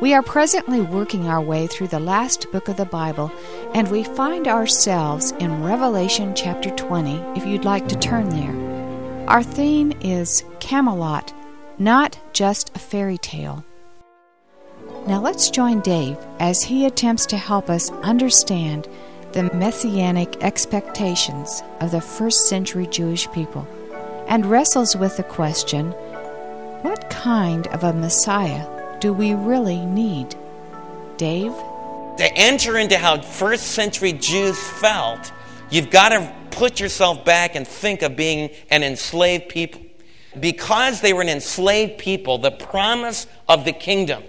We are presently working our way through the last book of the Bible, and we find ourselves in Revelation chapter 20, if you'd like to turn there. Our theme is Camelot, not just a fairy tale. Now let's join Dave as he attempts to help us understand the messianic expectations of the first century Jewish people and wrestles with the question what kind of a Messiah do we really need? Dave? To enter into how first century Jews felt, you've got to put yourself back and think of being an enslaved people. Because they were an enslaved people, the promise of the kingdom,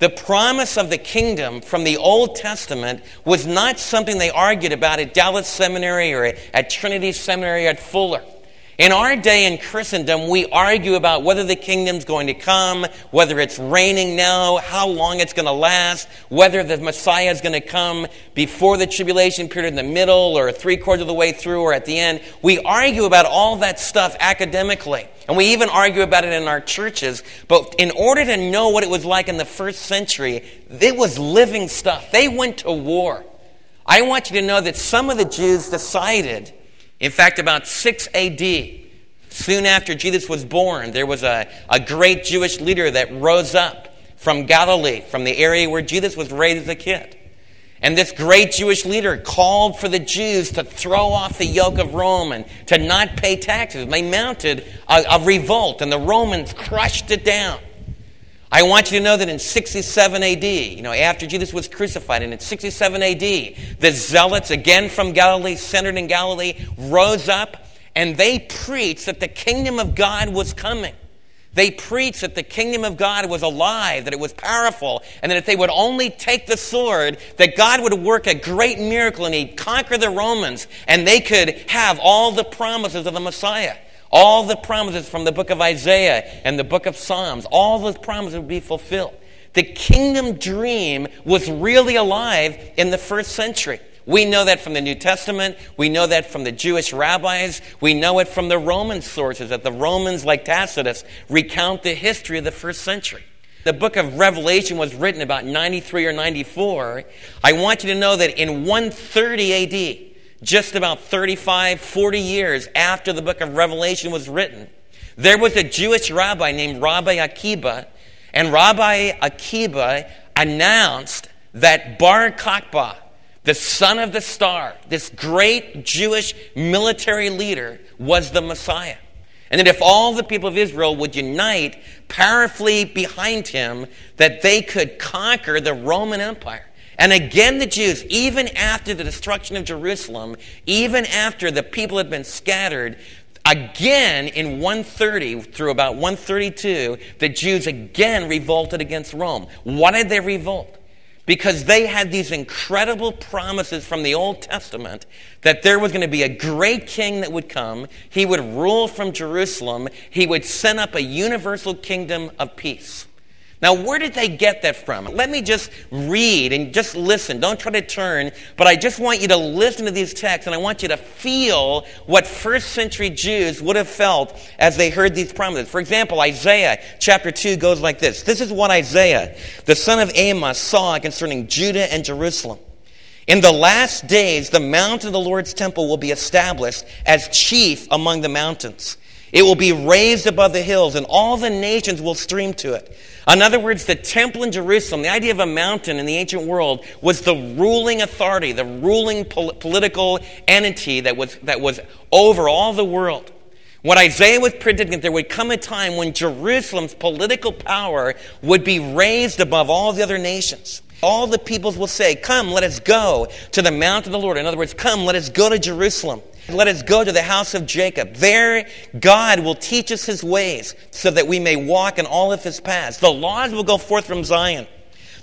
the promise of the kingdom from the Old Testament was not something they argued about at Dallas Seminary or at Trinity Seminary or at Fuller. In our day in Christendom, we argue about whether the kingdom's going to come, whether it's reigning now, how long it's going to last, whether the Messiah is going to come before the tribulation period in the middle or three quarters of the way through or at the end. We argue about all that stuff academically. And we even argue about it in our churches. But in order to know what it was like in the first century, it was living stuff. They went to war. I want you to know that some of the Jews decided in fact, about 6 AD, soon after Jesus was born, there was a, a great Jewish leader that rose up from Galilee, from the area where Jesus was raised as a kid. And this great Jewish leader called for the Jews to throw off the yoke of Rome and to not pay taxes. They mounted a, a revolt, and the Romans crushed it down. I want you to know that in 67 AD, you know, after Jesus was crucified, and in 67 AD, the zealots, again from Galilee, centered in Galilee, rose up and they preached that the kingdom of God was coming. They preached that the kingdom of God was alive, that it was powerful, and that if they would only take the sword, that God would work a great miracle and he'd conquer the Romans, and they could have all the promises of the Messiah. All the promises from the book of Isaiah and the book of Psalms, all those promises would be fulfilled. The kingdom dream was really alive in the first century. We know that from the New Testament. We know that from the Jewish rabbis. We know it from the Roman sources, that the Romans, like Tacitus, recount the history of the first century. The book of Revelation was written about 93 or 94. I want you to know that in 130 AD, just about 35, 40 years after the book of Revelation was written, there was a Jewish rabbi named Rabbi Akiba, and Rabbi Akiba announced that Bar Kokhba, the son of the star, this great Jewish military leader, was the Messiah. And that if all the people of Israel would unite powerfully behind him, that they could conquer the Roman Empire. And again, the Jews, even after the destruction of Jerusalem, even after the people had been scattered, again in 130 through about 132, the Jews again revolted against Rome. Why did they revolt? Because they had these incredible promises from the Old Testament that there was going to be a great king that would come. He would rule from Jerusalem. He would set up a universal kingdom of peace. Now, where did they get that from? Let me just read and just listen. Don't try to turn, but I just want you to listen to these texts and I want you to feel what first century Jews would have felt as they heard these promises. For example, Isaiah chapter 2 goes like this This is what Isaiah, the son of Amos, saw concerning Judah and Jerusalem. In the last days, the mountain of the Lord's temple will be established as chief among the mountains. It will be raised above the hills, and all the nations will stream to it. In other words, the temple in Jerusalem, the idea of a mountain in the ancient world, was the ruling authority, the ruling pol- political entity that was, that was over all the world. What Isaiah was predicting, there would come a time when Jerusalem's political power would be raised above all the other nations. All the peoples will say, Come, let us go to the mount of the Lord. In other words, come, let us go to Jerusalem. Let us go to the house of Jacob. There, God will teach us his ways so that we may walk in all of his paths. The laws will go forth from Zion.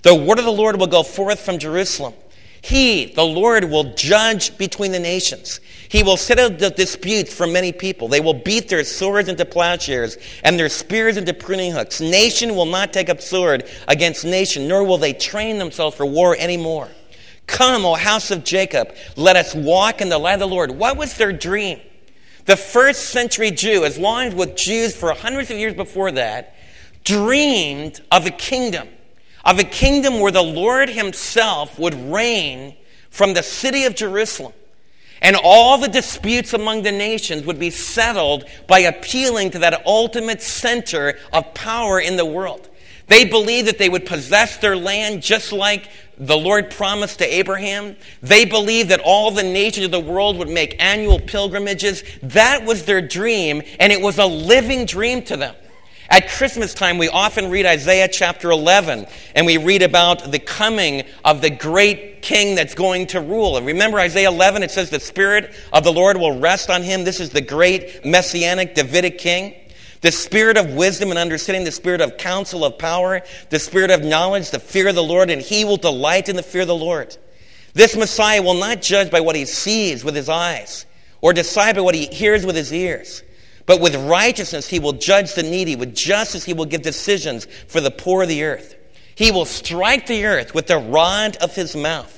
The word of the Lord will go forth from Jerusalem. He, the Lord, will judge between the nations. He will settle the disputes for many people. They will beat their swords into plowshares and their spears into pruning hooks. Nation will not take up sword against nation, nor will they train themselves for war anymore. Come, O house of Jacob, let us walk in the light of the Lord. What was their dream? The first century Jew, as long as with Jews for hundreds of years before that, dreamed of a kingdom, of a kingdom where the Lord himself would reign from the city of Jerusalem. And all the disputes among the nations would be settled by appealing to that ultimate center of power in the world. They believed that they would possess their land just like the Lord promised to Abraham. They believed that all the nations of the world would make annual pilgrimages. That was their dream, and it was a living dream to them. At Christmas time, we often read Isaiah chapter 11, and we read about the coming of the great king that's going to rule. And remember Isaiah 11, it says, The Spirit of the Lord will rest on him. This is the great messianic Davidic king. The spirit of wisdom and understanding, the spirit of counsel, of power, the spirit of knowledge, the fear of the Lord, and he will delight in the fear of the Lord. This Messiah will not judge by what he sees with his eyes or decide by what he hears with his ears. But with righteousness he will judge the needy. With justice he will give decisions for the poor of the earth. He will strike the earth with the rod of his mouth.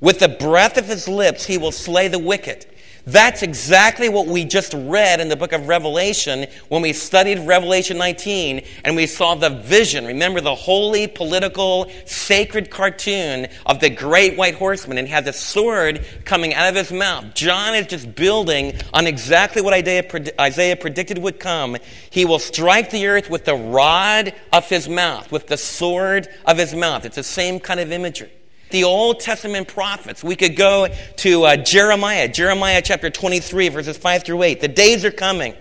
With the breath of his lips he will slay the wicked. That's exactly what we just read in the book of Revelation when we studied Revelation 19 and we saw the vision. Remember the holy, political, sacred cartoon of the great white horseman and has a sword coming out of his mouth. John is just building on exactly what Isaiah predicted would come. He will strike the earth with the rod of his mouth, with the sword of his mouth. It's the same kind of imagery the Old Testament prophets. We could go to uh, Jeremiah, Jeremiah chapter 23, verses 5 through 8. The days are coming,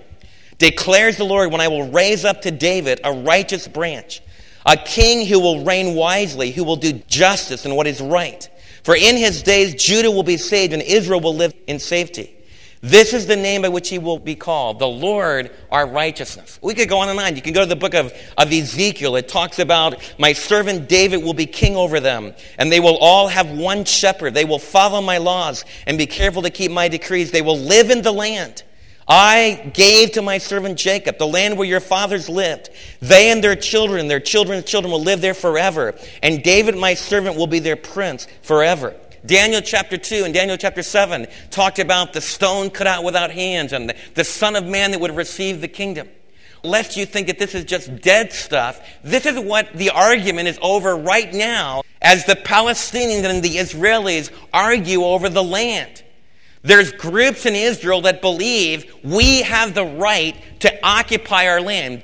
declares the Lord, when I will raise up to David a righteous branch, a king who will reign wisely, who will do justice and what is right. For in his days Judah will be saved and Israel will live in safety. This is the name by which he will be called, the Lord our righteousness. We could go on and on. You can go to the book of, of Ezekiel. It talks about my servant David will be king over them, and they will all have one shepherd. They will follow my laws and be careful to keep my decrees. They will live in the land. I gave to my servant Jacob, the land where your fathers lived. They and their children, their children's children will live there forever. And David, my servant, will be their prince forever. Daniel chapter 2 and Daniel chapter 7 talked about the stone cut out without hands and the, the Son of Man that would receive the kingdom. Lest you think that this is just dead stuff, this is what the argument is over right now as the Palestinians and the Israelis argue over the land. There's groups in Israel that believe we have the right to occupy our land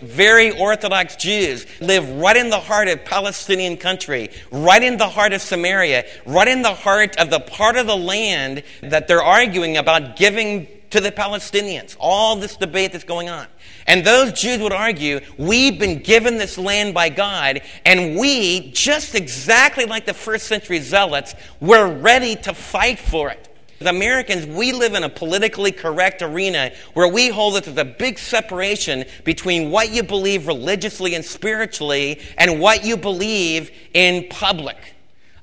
very Orthodox Jews live right in the heart of Palestinian country, right in the heart of Samaria, right in the heart of the part of the land that they're arguing about giving to the Palestinians. All this debate that's going on. And those Jews would argue, we've been given this land by God, and we, just exactly like the first century zealots, we're ready to fight for it. As Americans, we live in a politically correct arena where we hold that there's a big separation between what you believe religiously and spiritually and what you believe in public.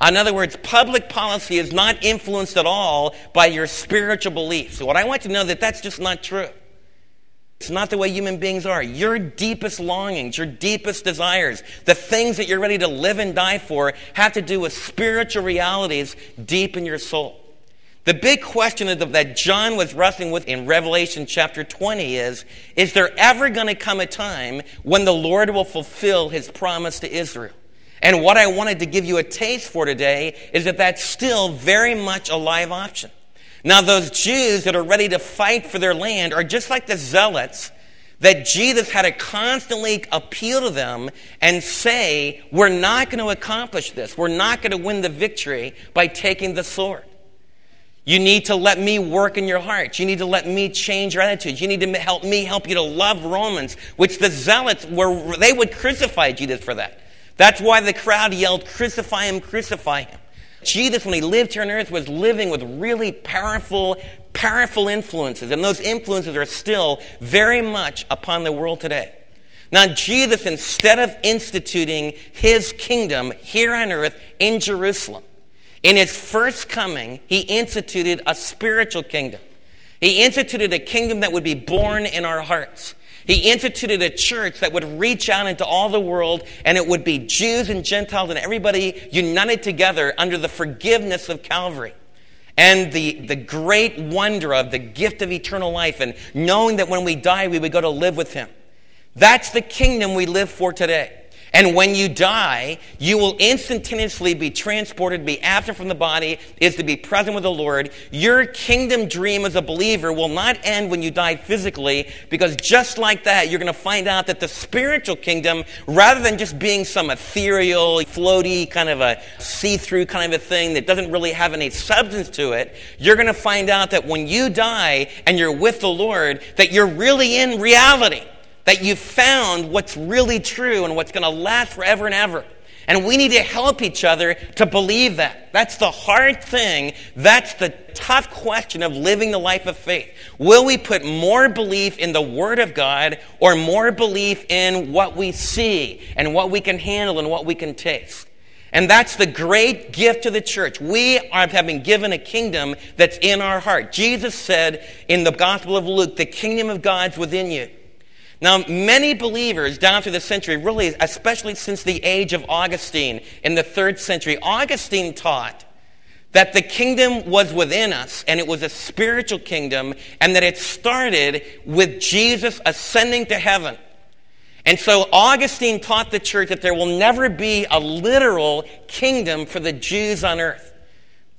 In other words, public policy is not influenced at all by your spiritual beliefs. So what I want to know is that that's just not true. It's not the way human beings are. Your deepest longings, your deepest desires, the things that you're ready to live and die for have to do with spiritual realities deep in your soul. The big question that John was wrestling with in Revelation chapter 20 is Is there ever going to come a time when the Lord will fulfill his promise to Israel? And what I wanted to give you a taste for today is that that's still very much a live option. Now, those Jews that are ready to fight for their land are just like the zealots that Jesus had to constantly appeal to them and say, We're not going to accomplish this. We're not going to win the victory by taking the sword. You need to let me work in your hearts. You need to let me change your attitudes. You need to help me help you to love Romans, which the zealots were, they would crucify Jesus for that. That's why the crowd yelled, Crucify him, crucify him. Jesus, when he lived here on earth, was living with really powerful, powerful influences, and those influences are still very much upon the world today. Now, Jesus, instead of instituting his kingdom here on earth in Jerusalem, in his first coming, he instituted a spiritual kingdom. He instituted a kingdom that would be born in our hearts. He instituted a church that would reach out into all the world, and it would be Jews and Gentiles and everybody united together under the forgiveness of Calvary. And the, the great wonder of the gift of eternal life, and knowing that when we die, we would go to live with Him. That's the kingdom we live for today. And when you die, you will instantaneously be transported, be absent from the body, is to be present with the Lord. Your kingdom dream as a believer will not end when you die physically, because just like that, you're going to find out that the spiritual kingdom, rather than just being some ethereal, floaty, kind of a see through kind of a thing that doesn't really have any substance to it, you're going to find out that when you die and you're with the Lord, that you're really in reality that you've found what's really true and what's going to last forever and ever. And we need to help each other to believe that. That's the hard thing. That's the tough question of living the life of faith. Will we put more belief in the Word of God or more belief in what we see and what we can handle and what we can taste? And that's the great gift to the church. We are, have been given a kingdom that's in our heart. Jesus said in the Gospel of Luke, the kingdom of God's within you. Now, many believers down through the century, really, especially since the age of Augustine in the third century, Augustine taught that the kingdom was within us and it was a spiritual kingdom and that it started with Jesus ascending to heaven. And so Augustine taught the church that there will never be a literal kingdom for the Jews on earth.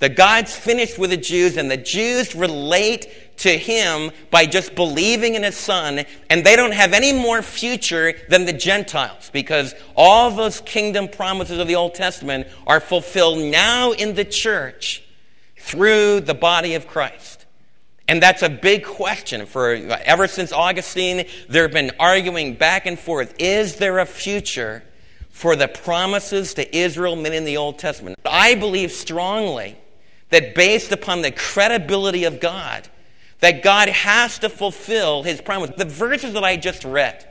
The God's finished with the Jews, and the Jews relate to him by just believing in his son, and they don't have any more future than the Gentiles because all those kingdom promises of the Old Testament are fulfilled now in the church through the body of Christ. And that's a big question for ever since Augustine, there have been arguing back and forth. Is there a future for the promises to Israel made in the Old Testament? I believe strongly that based upon the credibility of God, that God has to fulfill his promise. The verses that I just read,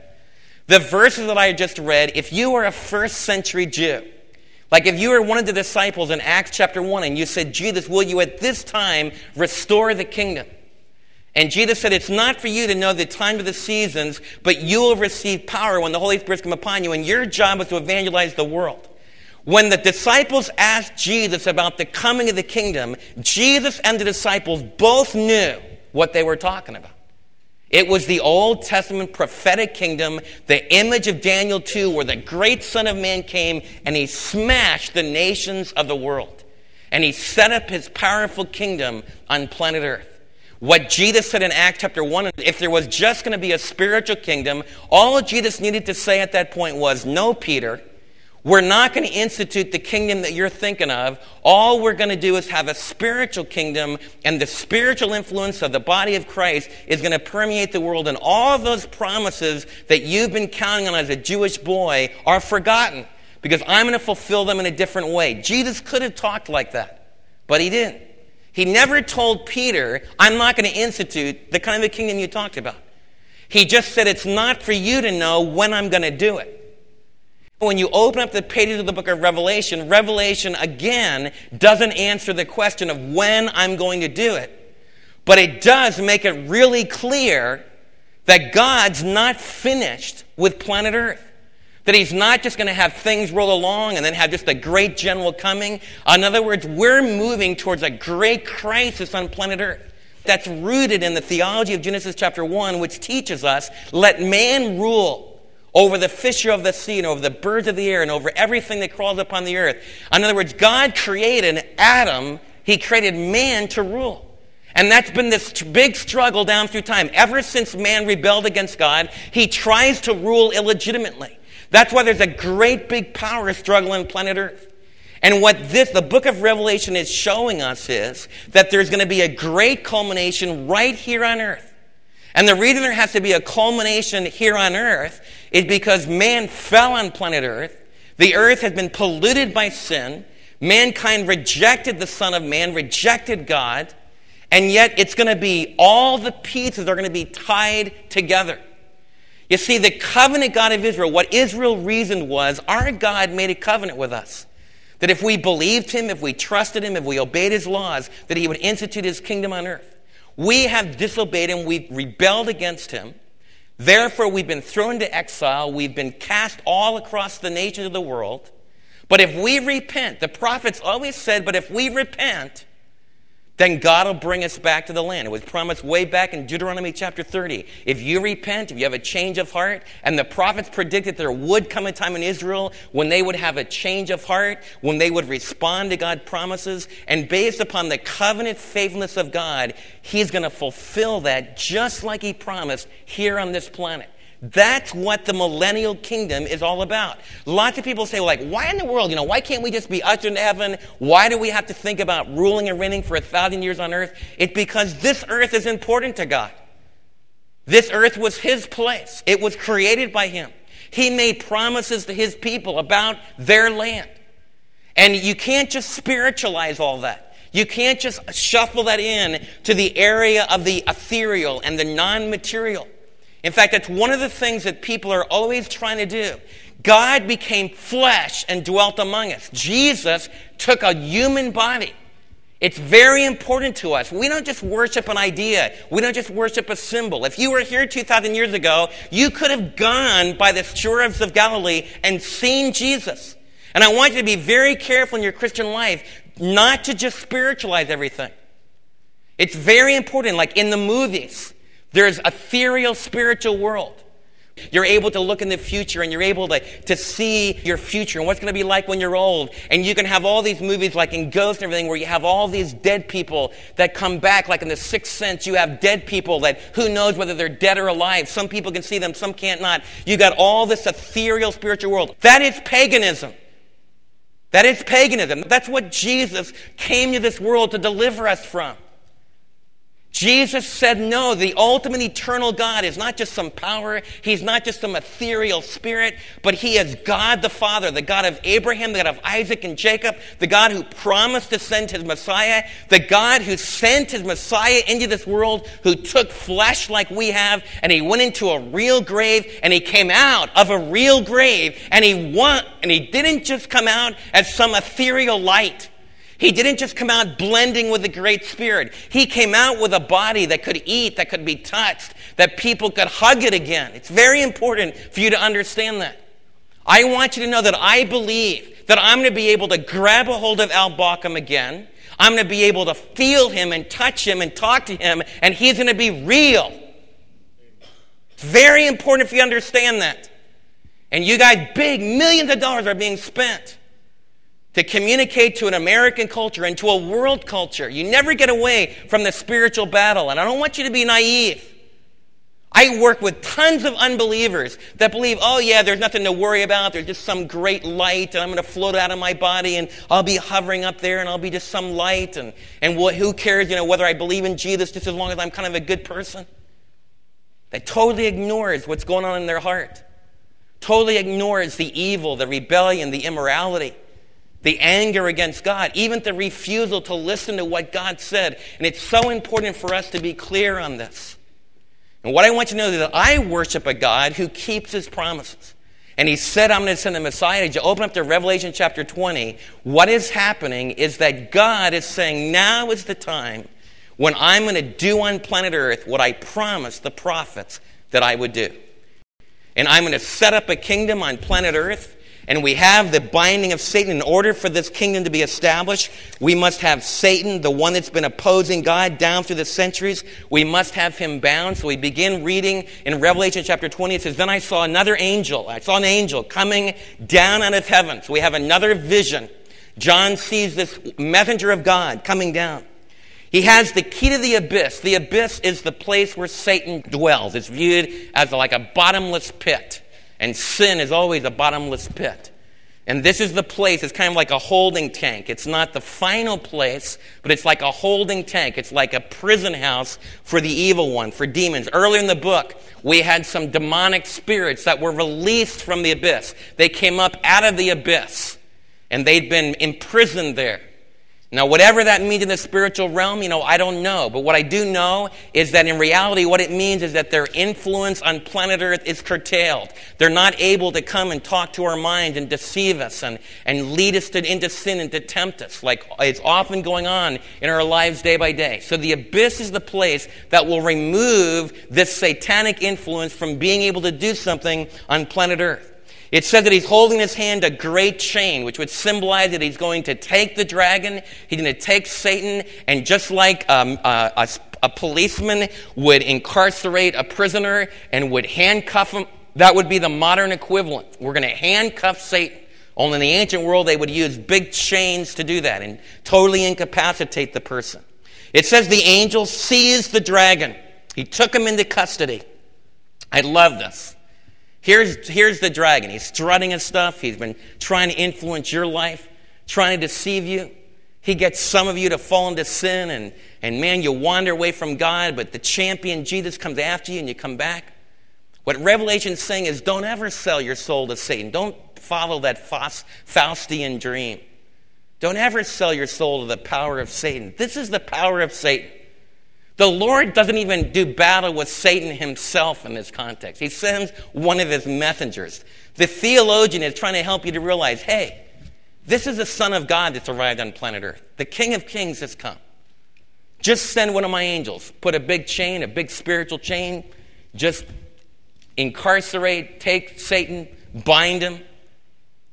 the verses that I just read, if you were a first century Jew, like if you were one of the disciples in Acts chapter 1 and you said, Jesus, will you at this time restore the kingdom? And Jesus said, It's not for you to know the time of the seasons, but you will receive power when the Holy Spirit comes upon you, and your job is to evangelize the world. When the disciples asked Jesus about the coming of the kingdom, Jesus and the disciples both knew what they were talking about. It was the Old Testament prophetic kingdom, the image of Daniel 2, where the great Son of Man came and he smashed the nations of the world. And he set up his powerful kingdom on planet Earth. What Jesus said in Acts chapter 1, if there was just going to be a spiritual kingdom, all Jesus needed to say at that point was, No, Peter, we're not going to institute the kingdom that you're thinking of. All we're going to do is have a spiritual kingdom, and the spiritual influence of the body of Christ is going to permeate the world. And all those promises that you've been counting on as a Jewish boy are forgotten because I'm going to fulfill them in a different way. Jesus could have talked like that, but he didn't. He never told Peter, I'm not going to institute the kind of kingdom you talked about. He just said, It's not for you to know when I'm going to do it. When you open up the pages of the book of Revelation, Revelation again doesn't answer the question of when I'm going to do it. But it does make it really clear that God's not finished with planet Earth. That He's not just going to have things roll along and then have just a great general coming. In other words, we're moving towards a great crisis on planet Earth. That's rooted in the theology of Genesis chapter 1, which teaches us let man rule over the fish of the sea and over the birds of the air and over everything that crawls upon the earth. In other words, God created Adam, He created man to rule. And that's been this big struggle down through time. Ever since man rebelled against God, he tries to rule illegitimately. That's why there's a great big power struggle on planet Earth. And what this, the book of Revelation is showing us is that there's going to be a great culmination right here on earth. And the reason there has to be a culmination here on earth is because man fell on planet earth. The earth has been polluted by sin. Mankind rejected the Son of Man, rejected God. And yet it's going to be, all the pieces are going to be tied together. You see, the covenant God of Israel, what Israel reasoned was, our God made a covenant with us. That if we believed him, if we trusted him, if we obeyed his laws, that he would institute his kingdom on earth. We have disobeyed him, we've rebelled against him. Therefore, we've been thrown into exile, we've been cast all across the nations of the world. But if we repent, the prophets always said, but if we repent, then God will bring us back to the land. It was promised way back in Deuteronomy chapter 30. If you repent, if you have a change of heart, and the prophets predicted there would come a time in Israel when they would have a change of heart, when they would respond to God's promises, and based upon the covenant faithfulness of God, He's going to fulfill that just like He promised here on this planet. That's what the millennial kingdom is all about. Lots of people say, like, why in the world, you know, why can't we just be ushered into heaven? Why do we have to think about ruling and reigning for a thousand years on earth? It's because this earth is important to God. This earth was His place. It was created by Him. He made promises to His people about their land. And you can't just spiritualize all that. You can't just shuffle that in to the area of the ethereal and the non-material. In fact, that's one of the things that people are always trying to do. God became flesh and dwelt among us. Jesus took a human body. It's very important to us. We don't just worship an idea. We don't just worship a symbol. If you were here 2,000 years ago, you could have gone by the shores of Galilee and seen Jesus. And I want you to be very careful in your Christian life not to just spiritualize everything. It's very important, like in the movies. There's ethereal spiritual world. You're able to look in the future and you're able to, to see your future and what's going to be like when you're old. And you can have all these movies like in Ghost and everything where you have all these dead people that come back. Like in The Sixth Sense, you have dead people that who knows whether they're dead or alive. Some people can see them, some can't not. You got all this ethereal spiritual world. That is paganism. That is paganism. That's what Jesus came to this world to deliver us from. Jesus said no. The ultimate eternal God is not just some power. He's not just some ethereal spirit, but He is God the Father, the God of Abraham, the God of Isaac and Jacob, the God who promised to send His Messiah, the God who sent His Messiah into this world, who took flesh like we have, and He went into a real grave, and He came out of a real grave, and He won, and He didn't just come out as some ethereal light. He didn't just come out blending with the Great Spirit. He came out with a body that could eat, that could be touched, that people could hug it again. It's very important for you to understand that. I want you to know that I believe that I'm going to be able to grab a hold of Al Bauckham again. I'm going to be able to feel him and touch him and talk to him, and he's going to be real. It's very important if you understand that. And you guys, big millions of dollars are being spent to communicate to an American culture and to a world culture. You never get away from the spiritual battle. And I don't want you to be naive. I work with tons of unbelievers that believe, oh, yeah, there's nothing to worry about. There's just some great light, and I'm going to float out of my body, and I'll be hovering up there, and I'll be just some light, and, and who cares, you know, whether I believe in Jesus just as long as I'm kind of a good person? That totally ignores what's going on in their heart, totally ignores the evil, the rebellion, the immorality the anger against God, even the refusal to listen to what God said. And it's so important for us to be clear on this. And what I want you to know is that I worship a God who keeps his promises. And he said, I'm going to send the Messiah. Did you open up to Revelation chapter 20? What is happening is that God is saying, now is the time when I'm going to do on planet Earth what I promised the prophets that I would do. And I'm going to set up a kingdom on planet Earth and we have the binding of Satan. In order for this kingdom to be established, we must have Satan, the one that's been opposing God down through the centuries. We must have him bound. So we begin reading in Revelation chapter 20. It says, Then I saw another angel. I saw an angel coming down out of heaven. So we have another vision. John sees this messenger of God coming down. He has the key to the abyss. The abyss is the place where Satan dwells. It's viewed as like a bottomless pit. And sin is always a bottomless pit. And this is the place, it's kind of like a holding tank. It's not the final place, but it's like a holding tank. It's like a prison house for the evil one, for demons. Earlier in the book, we had some demonic spirits that were released from the abyss. They came up out of the abyss, and they'd been imprisoned there. Now, whatever that means in the spiritual realm, you know, I don't know. But what I do know is that in reality, what it means is that their influence on planet Earth is curtailed. They're not able to come and talk to our minds and deceive us and, and lead us to, into sin and to tempt us, like it's often going on in our lives day by day. So the abyss is the place that will remove this satanic influence from being able to do something on planet Earth. It says that he's holding in his hand a great chain, which would symbolize that he's going to take the dragon, he's going to take Satan, and just like um, a, a policeman would incarcerate a prisoner and would handcuff him, that would be the modern equivalent. We're going to handcuff Satan. Only in the ancient world, they would use big chains to do that and totally incapacitate the person. It says the angel seized the dragon, he took him into custody. I love this. Here's, here's the dragon. He's strutting his stuff. He's been trying to influence your life, trying to deceive you. He gets some of you to fall into sin, and, and man, you wander away from God, but the champion Jesus comes after you and you come back. What Revelation's saying is don't ever sell your soul to Satan. Don't follow that Faustian dream. Don't ever sell your soul to the power of Satan. This is the power of Satan. The Lord doesn't even do battle with Satan himself in this context. He sends one of his messengers. The theologian is trying to help you to realize hey, this is the Son of God that's arrived on planet Earth. The King of Kings has come. Just send one of my angels. Put a big chain, a big spiritual chain. Just incarcerate, take Satan, bind him.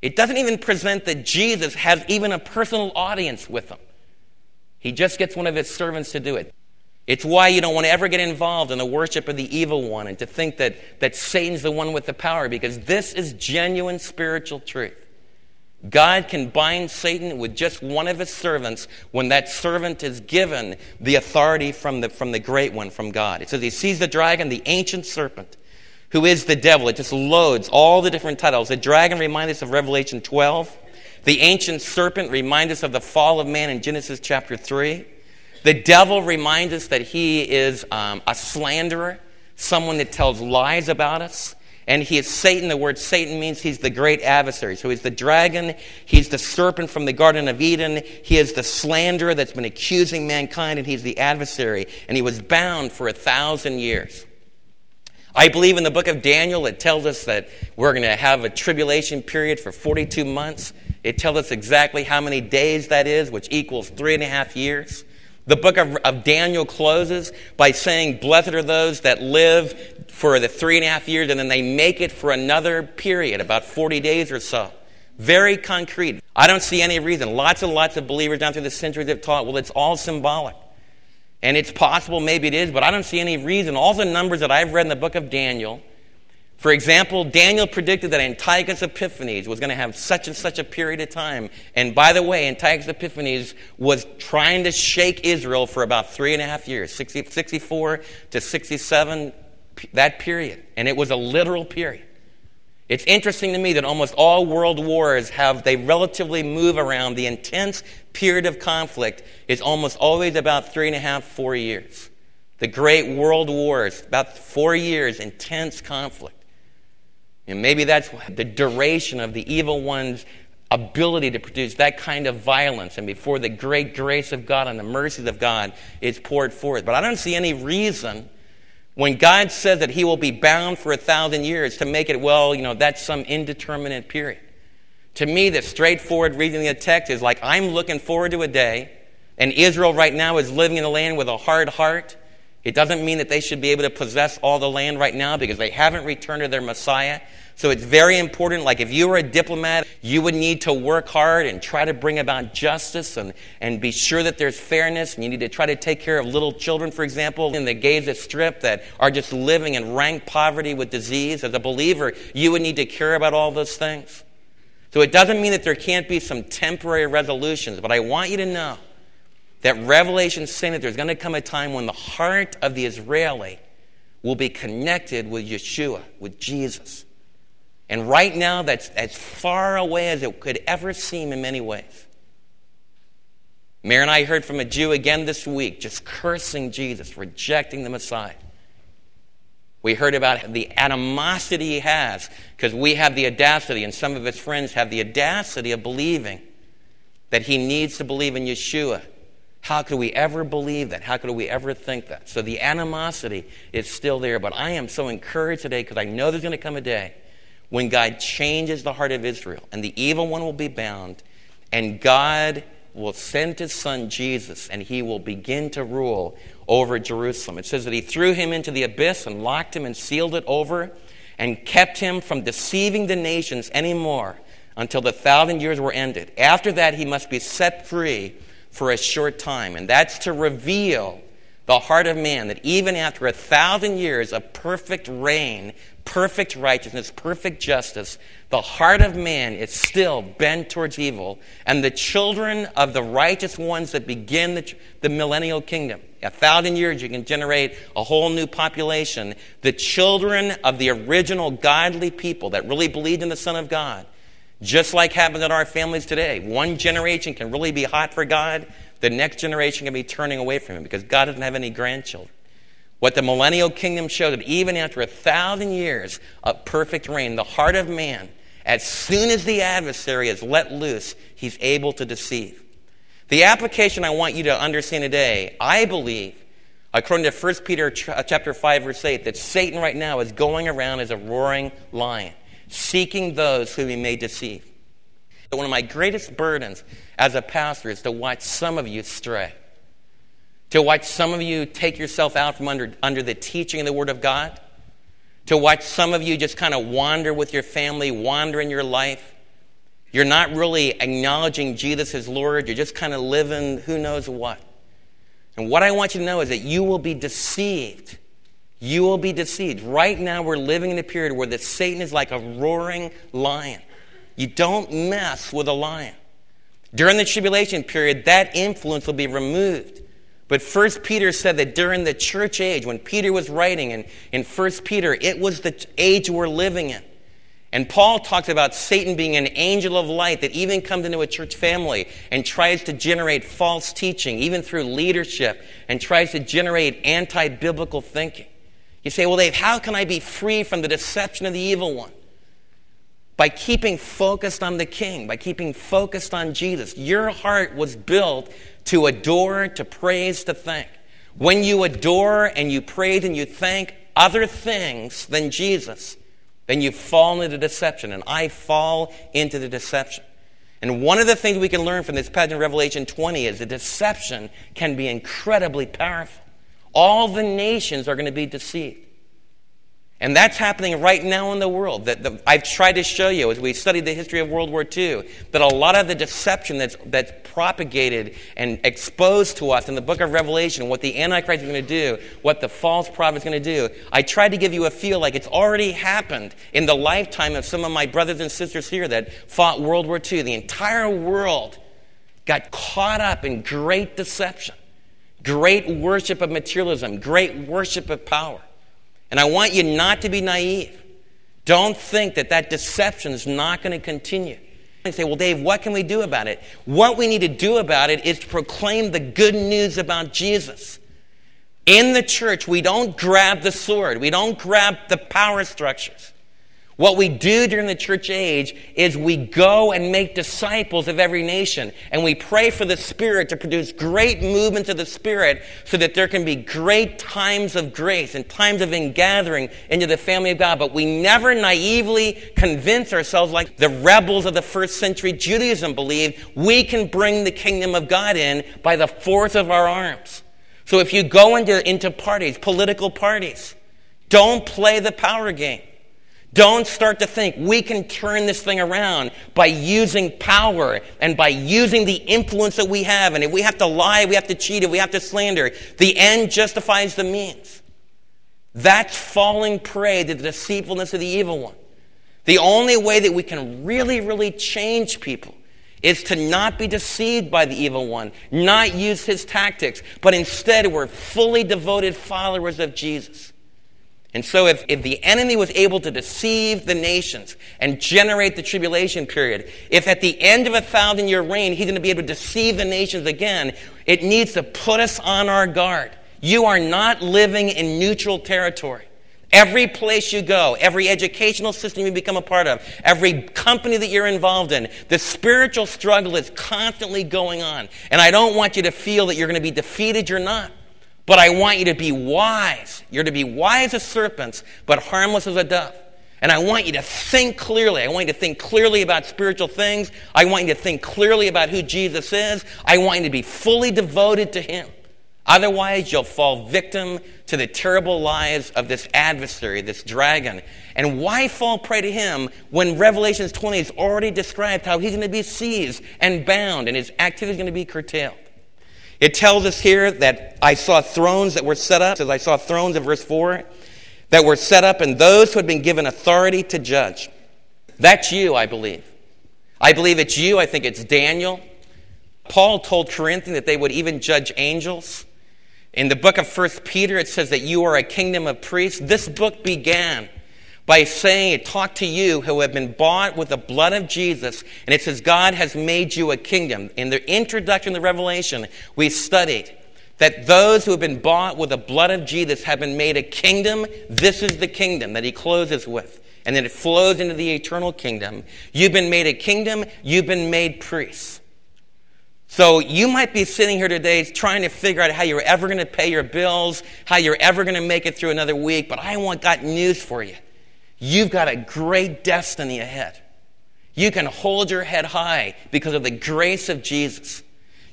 It doesn't even present that Jesus has even a personal audience with him. He just gets one of his servants to do it. It's why you don't want to ever get involved in the worship of the evil one and to think that, that Satan's the one with the power because this is genuine spiritual truth. God can bind Satan with just one of his servants when that servant is given the authority from the, from the great one, from God. It says he sees the dragon, the ancient serpent, who is the devil. It just loads all the different titles. The dragon reminds us of Revelation 12. The ancient serpent reminds us of the fall of man in Genesis chapter 3. The devil reminds us that he is um, a slanderer, someone that tells lies about us. And he is Satan. The word Satan means he's the great adversary. So he's the dragon. He's the serpent from the Garden of Eden. He is the slanderer that's been accusing mankind, and he's the adversary. And he was bound for a thousand years. I believe in the book of Daniel, it tells us that we're going to have a tribulation period for 42 months. It tells us exactly how many days that is, which equals three and a half years. The book of, of, Daniel closes by saying, Blessed are those that live for the three and a half years and then they make it for another period, about 40 days or so. Very concrete. I don't see any reason. Lots and lots of believers down through the centuries have taught, well, it's all symbolic. And it's possible, maybe it is, but I don't see any reason. All the numbers that I've read in the book of Daniel, for example, Daniel predicted that Antiochus Epiphanes was going to have such and such a period of time. And by the way, Antiochus Epiphanes was trying to shake Israel for about three and a half years 60, 64 to 67, that period. And it was a literal period. It's interesting to me that almost all world wars have, they relatively move around. The intense period of conflict is almost always about three and a half, four years. The great world wars, about four years, intense conflict. And maybe that's the duration of the evil one's ability to produce that kind of violence. And before the great grace of God and the mercies of God is poured forth. But I don't see any reason when God says that he will be bound for a thousand years to make it, well, you know, that's some indeterminate period. To me, the straightforward reading of the text is like, I'm looking forward to a day, and Israel right now is living in a land with a hard heart. It doesn't mean that they should be able to possess all the land right now because they haven't returned to their Messiah. So it's very important. Like if you were a diplomat, you would need to work hard and try to bring about justice and, and be sure that there's fairness. And you need to try to take care of little children, for example, in the Gaza Strip that are just living in rank poverty with disease. As a believer, you would need to care about all those things. So it doesn't mean that there can't be some temporary resolutions, but I want you to know that Revelation saying that there's going to come a time when the heart of the Israeli will be connected with Yeshua, with Jesus. And right now, that's as far away as it could ever seem in many ways. Mary and I heard from a Jew again this week, just cursing Jesus, rejecting the Messiah. We heard about the animosity he has because we have the audacity, and some of his friends have the audacity of believing that he needs to believe in Yeshua. How could we ever believe that? How could we ever think that? So the animosity is still there, but I am so encouraged today because I know there's going to come a day when God changes the heart of Israel and the evil one will be bound, and God will send his son Jesus and he will begin to rule over Jerusalem. It says that he threw him into the abyss and locked him and sealed it over. and kept him from deceiving the nations anymore until the thousand years were ended. After that, he must be set free for a short time. And that's to reveal the heart of man that even after a thousand years of perfect reign, perfect righteousness, perfect justice, the heart of man is still bent towards evil. And the children of the righteous ones that begin the, the millennial kingdom, a thousand years, you can generate a whole new population. The children of the original godly people that really believed in the Son of God, just like happens in our families today. One generation can really be hot for God, the next generation can be turning away from Him because God doesn't have any grandchildren. What the millennial kingdom showed that even after a thousand years of perfect reign, the heart of man, as soon as the adversary is let loose, he's able to deceive. The application I want you to understand today, I believe, according to 1 Peter chapter 5 verse 8, that Satan right now is going around as a roaring lion, seeking those whom he may deceive. But One of my greatest burdens as a pastor is to watch some of you stray to watch some of you take yourself out from under, under the teaching of the Word of God, to watch some of you just kind of wander with your family, wander in your life. You're not really acknowledging Jesus as Lord, you're just kind of living who knows what. And what I want you to know is that you will be deceived. You will be deceived. Right now, we're living in a period where the Satan is like a roaring lion. You don't mess with a lion. During the tribulation period, that influence will be removed. But First Peter said that during the church age, when Peter was writing in, in 1 Peter, it was the age we're living in. And Paul talked about Satan being an angel of light that even comes into a church family and tries to generate false teaching, even through leadership, and tries to generate anti biblical thinking. You say, well, Dave, how can I be free from the deception of the evil one? By keeping focused on the King, by keeping focused on Jesus. Your heart was built to adore, to praise, to thank. When you adore and you praise and you thank other things than Jesus, then you fall into deception. And I fall into the deception. And one of the things we can learn from this passage in Revelation 20 is that deception can be incredibly powerful. All the nations are going to be deceived. And that's happening right now in the world. That the, I've tried to show you as we studied the history of World War II that a lot of the deception that's, that's propagated and exposed to us in the book of Revelation, what the Antichrist is going to do, what the false prophet is going to do, I tried to give you a feel like it's already happened in the lifetime of some of my brothers and sisters here that fought World War II. The entire world got caught up in great deception, great worship of materialism, great worship of power. And I want you not to be naive. Don't think that that deception is not going to continue. And say, well, Dave, what can we do about it? What we need to do about it is to proclaim the good news about Jesus. In the church, we don't grab the sword, we don't grab the power structures. What we do during the church age is we go and make disciples of every nation, and we pray for the Spirit to produce great movements of the Spirit so that there can be great times of grace and times of ingathering into the family of God. But we never naively convince ourselves, like the rebels of the first century Judaism believed, we can bring the kingdom of God in by the force of our arms. So if you go into, into parties, political parties, don't play the power game. Don't start to think we can turn this thing around by using power and by using the influence that we have. And if we have to lie, we have to cheat, if we have to slander, the end justifies the means. That's falling prey to the deceitfulness of the evil one. The only way that we can really, really change people is to not be deceived by the evil one, not use his tactics, but instead we're fully devoted followers of Jesus. And so, if, if the enemy was able to deceive the nations and generate the tribulation period, if at the end of a thousand year reign he's going to be able to deceive the nations again, it needs to put us on our guard. You are not living in neutral territory. Every place you go, every educational system you become a part of, every company that you're involved in, the spiritual struggle is constantly going on. And I don't want you to feel that you're going to be defeated. You're not. But I want you to be wise. You're to be wise as serpents, but harmless as a dove. And I want you to think clearly. I want you to think clearly about spiritual things. I want you to think clearly about who Jesus is. I want you to be fully devoted to Him. Otherwise, you'll fall victim to the terrible lies of this adversary, this dragon. And why fall prey to him when Revelations 20 has already described how he's going to be seized and bound and his activity is going to be curtailed? It tells us here that I saw thrones that were set up, as I saw thrones in verse 4, that were set up, and those who had been given authority to judge. That's you, I believe. I believe it's you. I think it's Daniel. Paul told Corinthians that they would even judge angels. In the book of First Peter, it says that you are a kingdom of priests. This book began by saying, it talked to you who have been bought with the blood of Jesus, and it says, God has made you a kingdom. In the introduction to Revelation, we studied that those who have been bought with the blood of Jesus have been made a kingdom. This is the kingdom that he closes with. And then it flows into the eternal kingdom. You've been made a kingdom, you've been made priests. So you might be sitting here today trying to figure out how you're ever going to pay your bills, how you're ever going to make it through another week, but I want got news for you. You've got a great destiny ahead. You can hold your head high because of the grace of Jesus.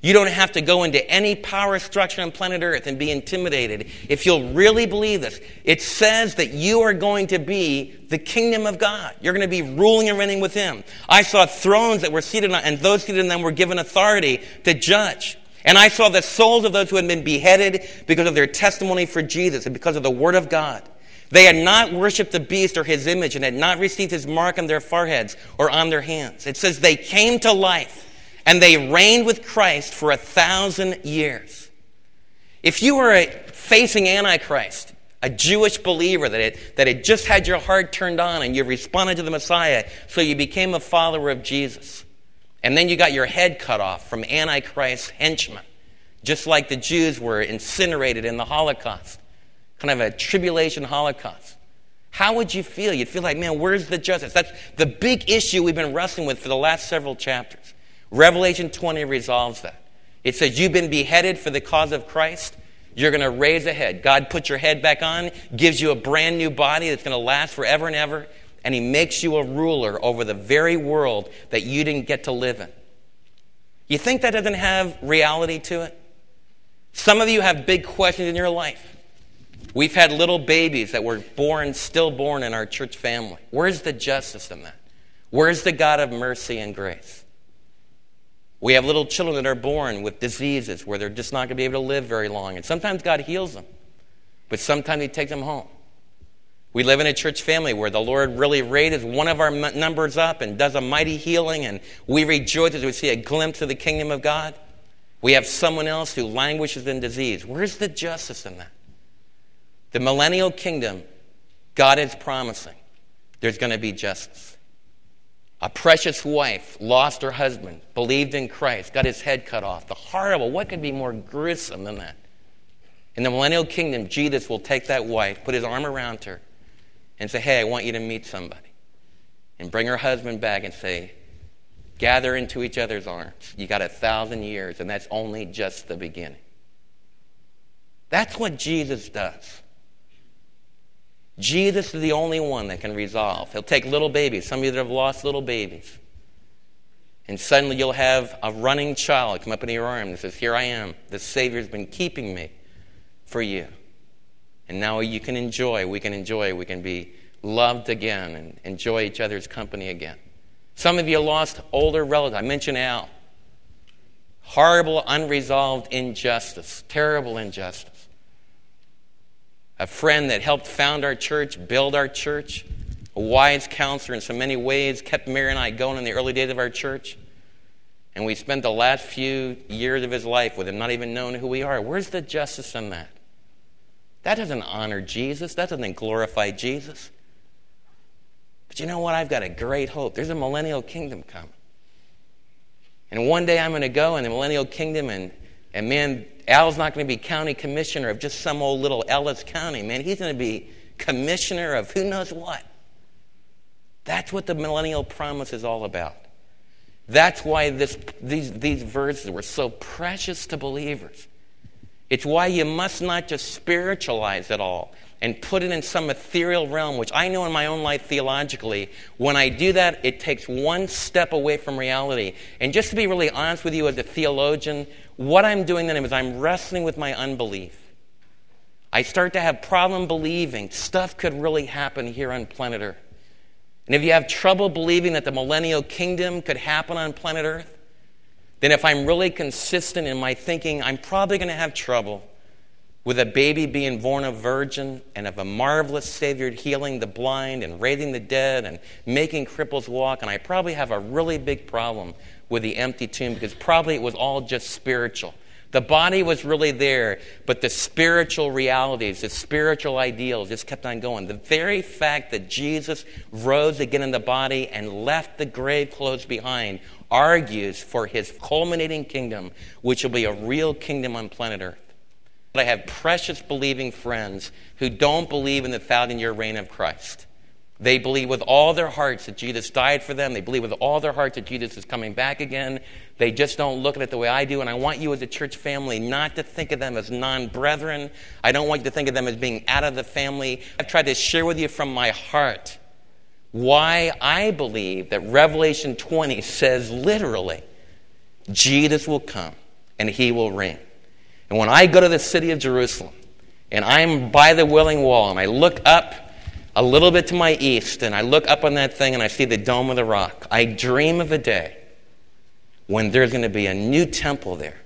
You don't have to go into any power structure on planet Earth and be intimidated. If you'll really believe this, it says that you are going to be the kingdom of God. You're going to be ruling and reigning with Him. I saw thrones that were seated on, and those seated in them were given authority to judge. And I saw the souls of those who had been beheaded because of their testimony for Jesus and because of the Word of God. They had not worshiped the beast or his image and had not received his mark on their foreheads or on their hands. It says they came to life and they reigned with Christ for a thousand years. If you were facing Antichrist, a Jewish believer that had, that had just had your heart turned on and you responded to the Messiah, so you became a follower of Jesus, and then you got your head cut off from Antichrist's henchmen, just like the Jews were incinerated in the Holocaust, kind of a tribulation Holocaust. How would you feel? You'd feel like, man, where's the justice? That's the big issue we've been wrestling with for the last several chapters. Revelation 20 resolves that. It says, You've been beheaded for the cause of Christ. You're going to raise a head. God puts your head back on, gives you a brand new body that's going to last forever and ever, and He makes you a ruler over the very world that you didn't get to live in. You think that doesn't have reality to it? Some of you have big questions in your life. We've had little babies that were born, stillborn in our church family. Where's the justice in that? Where's the God of mercy and grace? We have little children that are born with diseases where they're just not going to be able to live very long. And sometimes God heals them, but sometimes He takes them home. We live in a church family where the Lord really raises one of our numbers up and does a mighty healing, and we rejoice as we see a glimpse of the kingdom of God. We have someone else who languishes in disease. Where's the justice in that? The millennial kingdom, God is promising there's going to be justice. A precious wife lost her husband, believed in Christ, got his head cut off. The horrible, what could be more gruesome than that? In the millennial kingdom, Jesus will take that wife, put his arm around her, and say, Hey, I want you to meet somebody. And bring her husband back and say, Gather into each other's arms. You got a thousand years, and that's only just the beginning. That's what Jesus does. Jesus is the only one that can resolve. He'll take little babies, some of you that have lost little babies. And suddenly you'll have a running child come up into your arms and says, Here I am. The Savior's been keeping me for you. And now you can enjoy, we can enjoy, we can be loved again and enjoy each other's company again. Some of you lost older relatives. I mentioned Al. Horrible, unresolved injustice, terrible injustice a friend that helped found our church, build our church, a wise counselor in so many ways, kept Mary and I going in the early days of our church. And we spent the last few years of his life with him, not even knowing who we are. Where's the justice in that? That doesn't honor Jesus. That doesn't glorify Jesus. But you know what? I've got a great hope. There's a millennial kingdom coming. And one day I'm going to go in the millennial kingdom, and, and man, Al's not going to be county commissioner of just some old little Ellis County, man. He's going to be commissioner of who knows what. That's what the millennial promise is all about. That's why this, these, these verses were so precious to believers. It's why you must not just spiritualize it all and put it in some ethereal realm, which I know in my own life theologically, when I do that, it takes one step away from reality. And just to be really honest with you as a theologian, what I'm doing then is I'm wrestling with my unbelief. I start to have problem believing stuff could really happen here on planet Earth. And if you have trouble believing that the millennial kingdom could happen on planet Earth, then if I'm really consistent in my thinking, I'm probably going to have trouble with a baby being born a virgin and of a marvelous Savior healing the blind and raising the dead and making cripples walk. And I probably have a really big problem with the empty tomb because probably it was all just spiritual. The body was really there, but the spiritual realities, the spiritual ideals just kept on going. The very fact that Jesus rose again in the body and left the grave clothes behind argues for his culminating kingdom, which will be a real kingdom on planet Earth. But I have precious believing friends who don't believe in the thousand year reign of Christ. They believe with all their hearts that Jesus died for them. They believe with all their hearts that Jesus is coming back again. They just don't look at it the way I do. And I want you as a church family not to think of them as non brethren. I don't want you to think of them as being out of the family. I've tried to share with you from my heart why I believe that Revelation 20 says literally, Jesus will come and he will reign. And when I go to the city of Jerusalem and I'm by the Wailing Wall and I look up a little bit to my east and I look up on that thing and I see the Dome of the Rock, I dream of a day when there's going to be a new temple there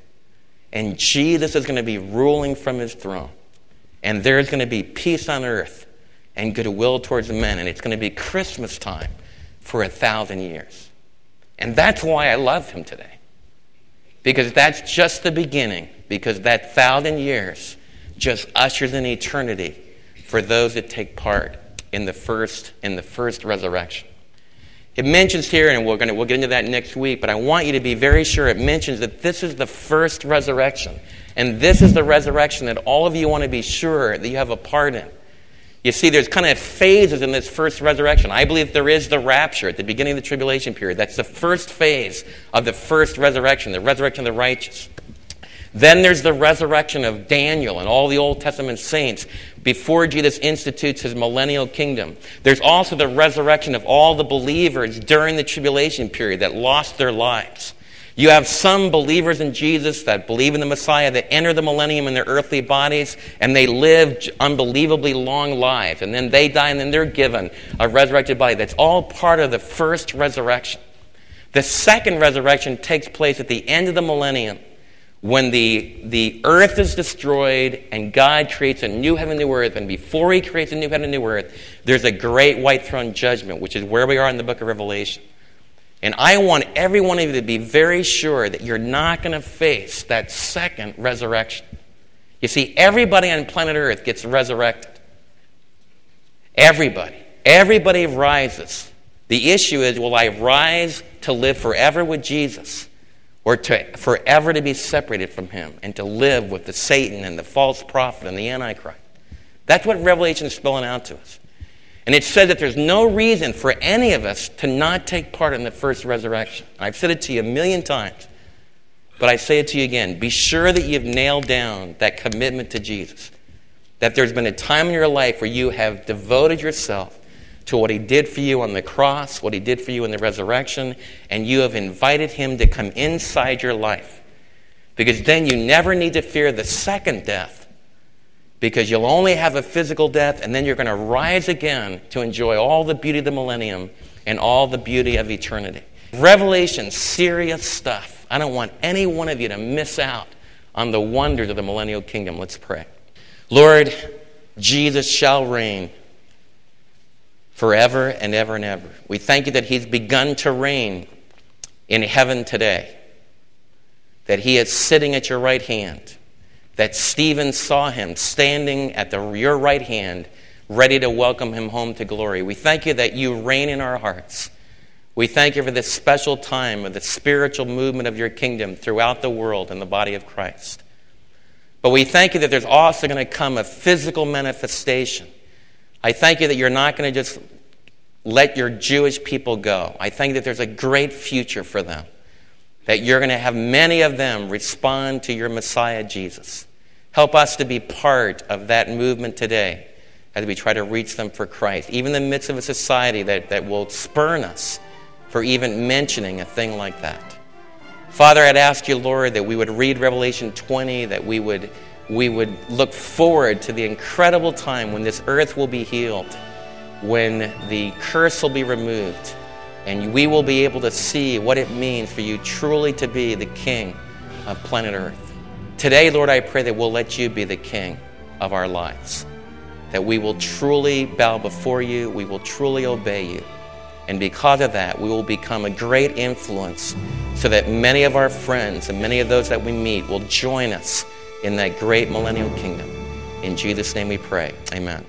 and Jesus is going to be ruling from his throne and there's going to be peace on earth and goodwill towards men and it's going to be Christmas time for a thousand years. And that's why I love him today. Because that's just the beginning because that thousand years just ushers in eternity for those that take part in the first in the first resurrection. It mentions here, and we're to we'll get into that next week, but I want you to be very sure it mentions that this is the first resurrection. And this is the resurrection that all of you want to be sure that you have a part in. You see, there's kind of phases in this first resurrection. I believe there is the rapture at the beginning of the tribulation period. That's the first phase of the first resurrection, the resurrection of the righteous. Then there's the resurrection of Daniel and all the Old Testament saints before Jesus institutes his millennial kingdom. There's also the resurrection of all the believers during the tribulation period that lost their lives. You have some believers in Jesus that believe in the Messiah that enter the millennium in their earthly bodies and they live unbelievably long lives. And then they die and then they're given a resurrected body. That's all part of the first resurrection. The second resurrection takes place at the end of the millennium when the, the earth is destroyed and God creates a new heaven and new earth, and before He creates a new heaven and new earth, there's a great white throne judgment, which is where we are in the book of Revelation. And I want every one of you to be very sure that you're not going to face that second resurrection. You see, everybody on planet Earth gets resurrected. Everybody. Everybody rises. The issue is will I rise to live forever with Jesus? Or to forever to be separated from him and to live with the Satan and the false prophet and the Antichrist. That's what Revelation is spelling out to us. And it said that there's no reason for any of us to not take part in the first resurrection. I've said it to you a million times, but I say it to you again. Be sure that you've nailed down that commitment to Jesus. That there's been a time in your life where you have devoted yourself to what he did for you on the cross, what he did for you in the resurrection, and you have invited him to come inside your life. Because then you never need to fear the second death, because you'll only have a physical death, and then you're going to rise again to enjoy all the beauty of the millennium and all the beauty of eternity. Revelation, serious stuff. I don't want any one of you to miss out on the wonders of the millennial kingdom. Let's pray. Lord, Jesus shall reign forever and ever and ever. We thank you that He's begun to reign in heaven today, that He is sitting at your right hand, that Stephen saw Him standing at the, your right hand, ready to welcome Him home to glory. We thank you that you reign in our hearts. We thank you for this special time of the spiritual movement of your kingdom throughout the world in the body of Christ. But we thank you that there's also going to come a physical manifestation I thank you that you're not going to just let your Jewish people go. I think that there's a great future for them. That you're going to have many of them respond to your Messiah, Jesus. Help us to be part of that movement today as we try to reach them for Christ, even in the midst of a society that, that will spurn us for even mentioning a thing like that. Father, I'd ask you, Lord, that we would read Revelation 20, that we would, we would look forward to the incredible time when this earth will be healed, when the curse will be removed, and we will be able to see what it means for you truly to be the King of planet Earth. Today, Lord, I pray that we'll let you be the King of our lives that we will truly bow before you, we will truly obey you. And because of that, we will become a great influence so that many of our friends and many of those that we meet will join us in that great millennial kingdom. In Jesus' name we pray. Amen.